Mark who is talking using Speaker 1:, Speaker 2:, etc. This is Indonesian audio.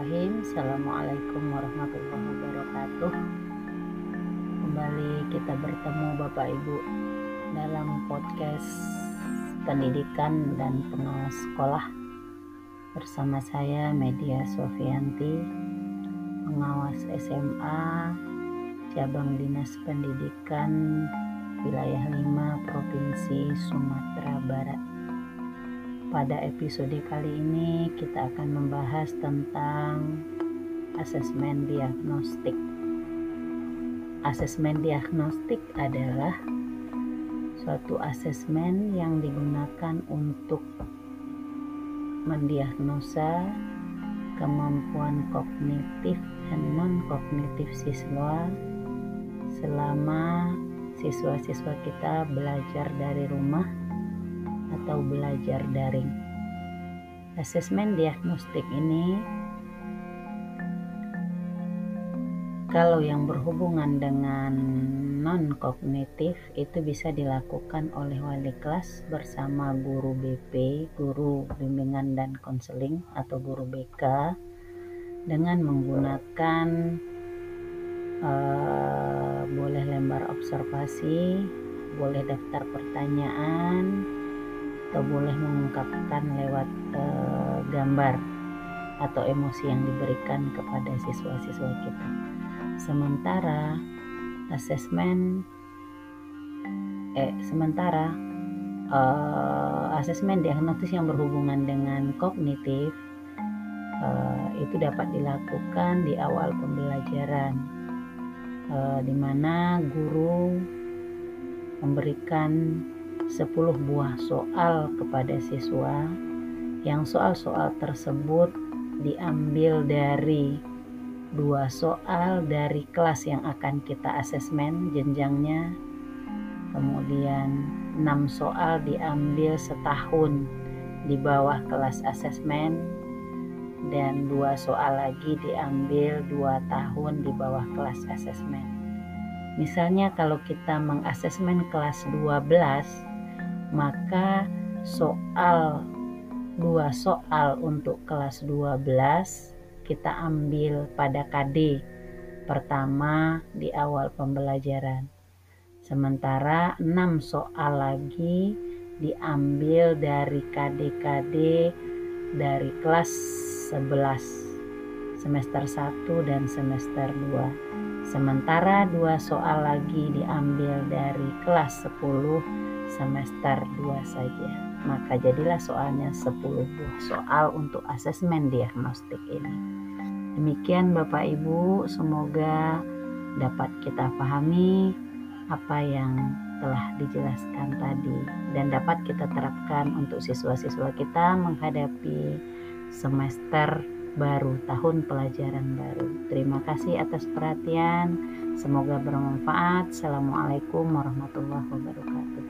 Speaker 1: Assalamualaikum warahmatullahi wabarakatuh. Kembali kita bertemu Bapak Ibu dalam podcast pendidikan dan pengawas sekolah bersama saya Media Sofianti, pengawas SMA cabang Dinas Pendidikan wilayah 5 Provinsi Sumatera Barat. Pada episode kali ini kita akan membahas tentang asesmen diagnostik. Asesmen diagnostik adalah suatu asesmen yang digunakan untuk mendiagnosa kemampuan kognitif dan non-kognitif siswa selama siswa-siswa kita belajar dari rumah atau belajar daring. Asesmen diagnostik ini kalau yang berhubungan dengan non kognitif itu bisa dilakukan oleh wali kelas bersama guru BP, guru bimbingan dan konseling atau guru BK dengan menggunakan uh, boleh lembar observasi, boleh daftar pertanyaan, atau boleh mengungkapkan lewat uh, gambar atau emosi yang diberikan kepada siswa-siswa kita. Sementara asesmen eh sementara uh, asesmen diagnosis yang berhubungan dengan kognitif uh, itu dapat dilakukan di awal pembelajaran uh, di mana guru memberikan 10 buah soal kepada siswa yang soal-soal tersebut diambil dari dua soal dari kelas yang akan kita asesmen jenjangnya. Kemudian enam soal diambil setahun di bawah kelas asesmen. Dan dua soal lagi diambil dua tahun di bawah kelas asesmen. Misalnya kalau kita mengasesmen kelas 12 maka soal dua soal untuk kelas 12 kita ambil pada KD pertama di awal pembelajaran. Sementara 6 soal lagi diambil dari KD-KD dari kelas 11 semester 1 dan semester 2 sementara dua soal lagi diambil dari kelas 10 semester 2 saja. Maka jadilah soalnya 10 buah soal untuk asesmen diagnostik ini. Demikian Bapak Ibu, semoga dapat kita pahami apa yang telah dijelaskan tadi dan dapat kita terapkan untuk siswa-siswa kita menghadapi semester baru, tahun pelajaran baru. Terima kasih atas perhatian. Semoga bermanfaat. Assalamualaikum warahmatullahi wabarakatuh.